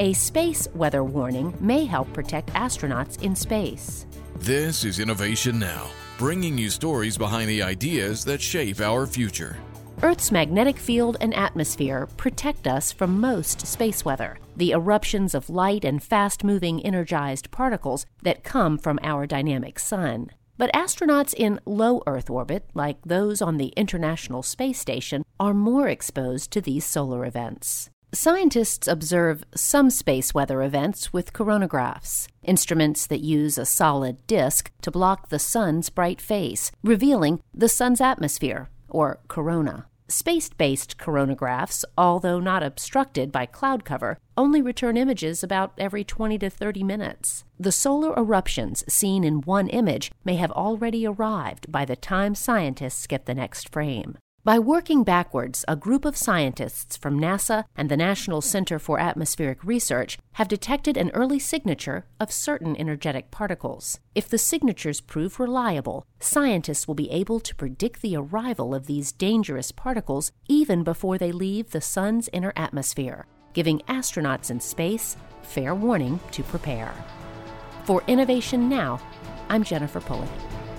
A space weather warning may help protect astronauts in space. This is Innovation Now, bringing you stories behind the ideas that shape our future. Earth's magnetic field and atmosphere protect us from most space weather, the eruptions of light and fast moving energized particles that come from our dynamic sun. But astronauts in low Earth orbit, like those on the International Space Station, are more exposed to these solar events. Scientists observe some space weather events with coronagraphs, instruments that use a solid disk to block the sun's bright face, revealing the sun's atmosphere, or corona. Space based coronagraphs, although not obstructed by cloud cover, only return images about every 20 to 30 minutes. The solar eruptions seen in one image may have already arrived by the time scientists get the next frame. By working backwards, a group of scientists from NASA and the National Center for Atmospheric Research have detected an early signature of certain energetic particles. If the signatures prove reliable, scientists will be able to predict the arrival of these dangerous particles even before they leave the Sun's inner atmosphere, giving astronauts in space fair warning to prepare. For Innovation Now, I'm Jennifer Pulley.